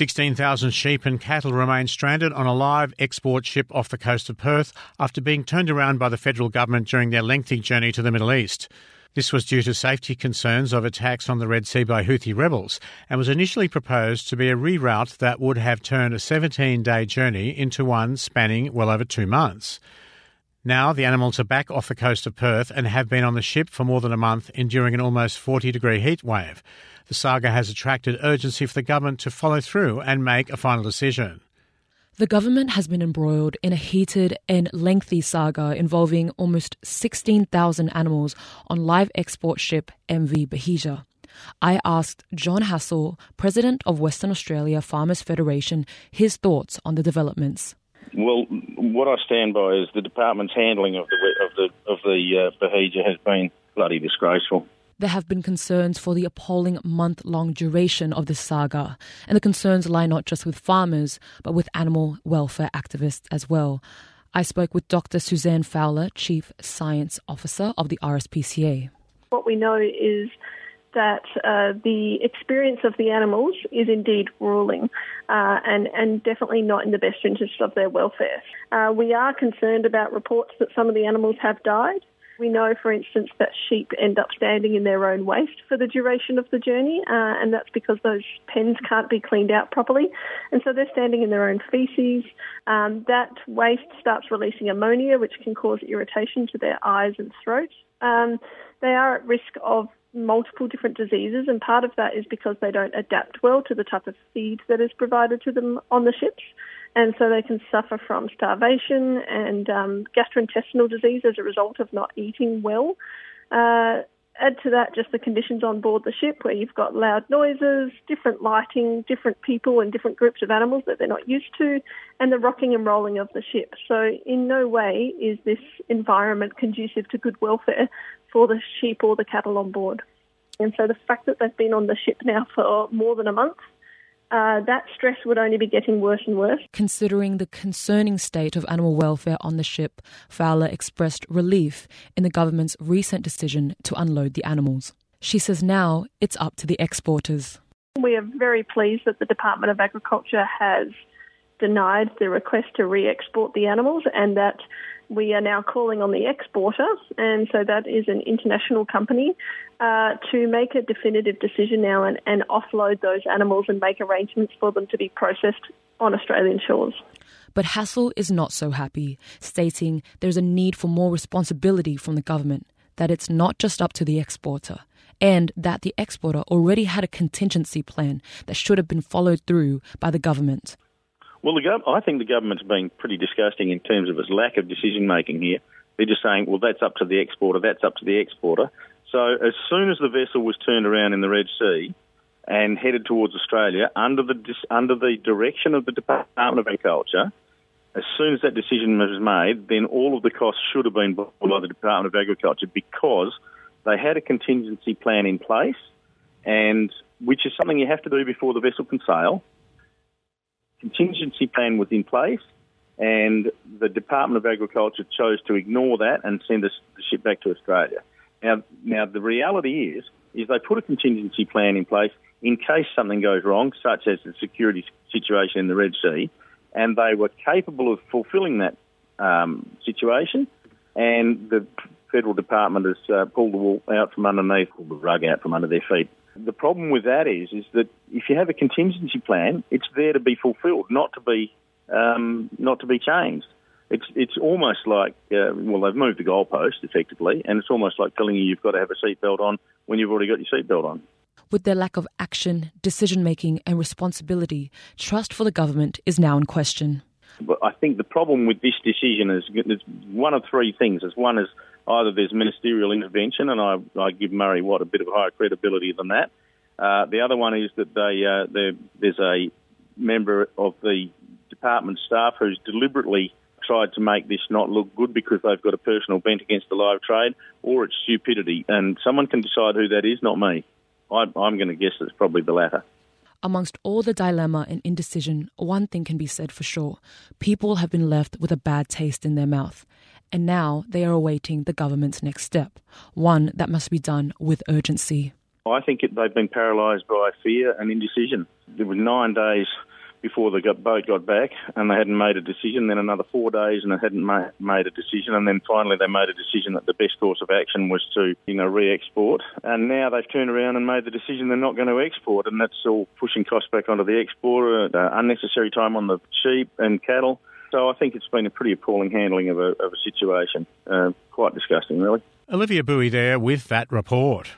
16,000 sheep and cattle remain stranded on a live export ship off the coast of Perth after being turned around by the federal government during their lengthy journey to the Middle East. This was due to safety concerns of attacks on the Red Sea by Houthi rebels and was initially proposed to be a reroute that would have turned a 17 day journey into one spanning well over two months. Now the animals are back off the coast of Perth and have been on the ship for more than a month, enduring an almost 40 degree heat wave. The saga has attracted urgency for the government to follow through and make a final decision. The government has been embroiled in a heated and lengthy saga involving almost 16,000 animals on live export ship MV Bahijah. I asked John Hassell, president of Western Australia Farmers Federation, his thoughts on the developments. Well, what I stand by is the department's handling of the of the of the uh, Bahijah has been bloody disgraceful. There have been concerns for the appalling month long duration of the saga, and the concerns lie not just with farmers, but with animal welfare activists as well. I spoke with Dr. Suzanne Fowler, Chief Science Officer of the RSPCA. What we know is that uh, the experience of the animals is indeed ruling uh, and, and definitely not in the best interest of their welfare. Uh, we are concerned about reports that some of the animals have died. We know, for instance, that sheep end up standing in their own waste for the duration of the journey, uh, and that's because those pens can't be cleaned out properly. And so they're standing in their own feces. Um, that waste starts releasing ammonia, which can cause irritation to their eyes and throat. Um, they are at risk of multiple different diseases, and part of that is because they don't adapt well to the type of feed that is provided to them on the ships and so they can suffer from starvation and um, gastrointestinal disease as a result of not eating well. Uh, add to that just the conditions on board the ship where you've got loud noises, different lighting, different people and different groups of animals that they're not used to, and the rocking and rolling of the ship. So in no way is this environment conducive to good welfare for the sheep or the cattle on board. And so the fact that they've been on the ship now for more than a month uh, that stress would only be getting worse and worse. Considering the concerning state of animal welfare on the ship, Fowler expressed relief in the government's recent decision to unload the animals. She says now it's up to the exporters. We are very pleased that the Department of Agriculture has denied the request to re export the animals and that we are now calling on the exporter, and so that is an international company, uh, to make a definitive decision now and, and offload those animals and make arrangements for them to be processed on Australian shores. But Hassell is not so happy, stating there's a need for more responsibility from the government, that it's not just up to the exporter, and that the exporter already had a contingency plan that should have been followed through by the government. Well, the gov- I think the government's been pretty disgusting in terms of its lack of decision making here. They're just saying, well, that's up to the exporter, that's up to the exporter. So as soon as the vessel was turned around in the Red Sea and headed towards Australia under the under the direction of the Department of Agriculture, as soon as that decision was made, then all of the costs should have been borne by the Department of Agriculture because they had a contingency plan in place, and which is something you have to do before the vessel can sail contingency plan was in place, and the Department of Agriculture chose to ignore that and send us the ship back to Australia. Now, now the reality is, is they put a contingency plan in place in case something goes wrong, such as the security situation in the Red Sea, and they were capable of fulfilling that um, situation. And the federal department has uh, pulled the wool out from underneath, pulled the rug out from under their feet the problem with that is, is that if you have a contingency plan, it's there to be fulfilled, not to be, um, not to be changed. It's it's almost like uh, well they've moved the goalpost effectively, and it's almost like telling you you've got to have a seatbelt on when you've already got your seatbelt on. With their lack of action, decision making, and responsibility, trust for the government is now in question. But I think the problem with this decision is, is one of three things. Is one is either there's ministerial intervention, and I, I give Murray Watt a bit of higher credibility than that. Uh, the other one is that they, uh, there's a member of the department staff who's deliberately tried to make this not look good because they've got a personal bent against the live trade, or it's stupidity. And someone can decide who that is, not me. I, I'm going to guess it's probably the latter. Amongst all the dilemma and indecision, one thing can be said for sure people have been left with a bad taste in their mouth and now they are awaiting the government's next step, one that must be done with urgency. I think it, they've been paralysed by fear and indecision. There were nine days before the boat got back and they hadn't made a decision, then another four days and they hadn't ma- made a decision, and then finally they made a decision that the best course of action was to, you know, re-export. And now they've turned around and made the decision they're not going to export, and that's all pushing costs back onto the exporter, uh, unnecessary time on the sheep and cattle. So I think it's been a pretty appalling handling of a, of a situation. Uh, quite disgusting, really. Olivia Buoy there with that report.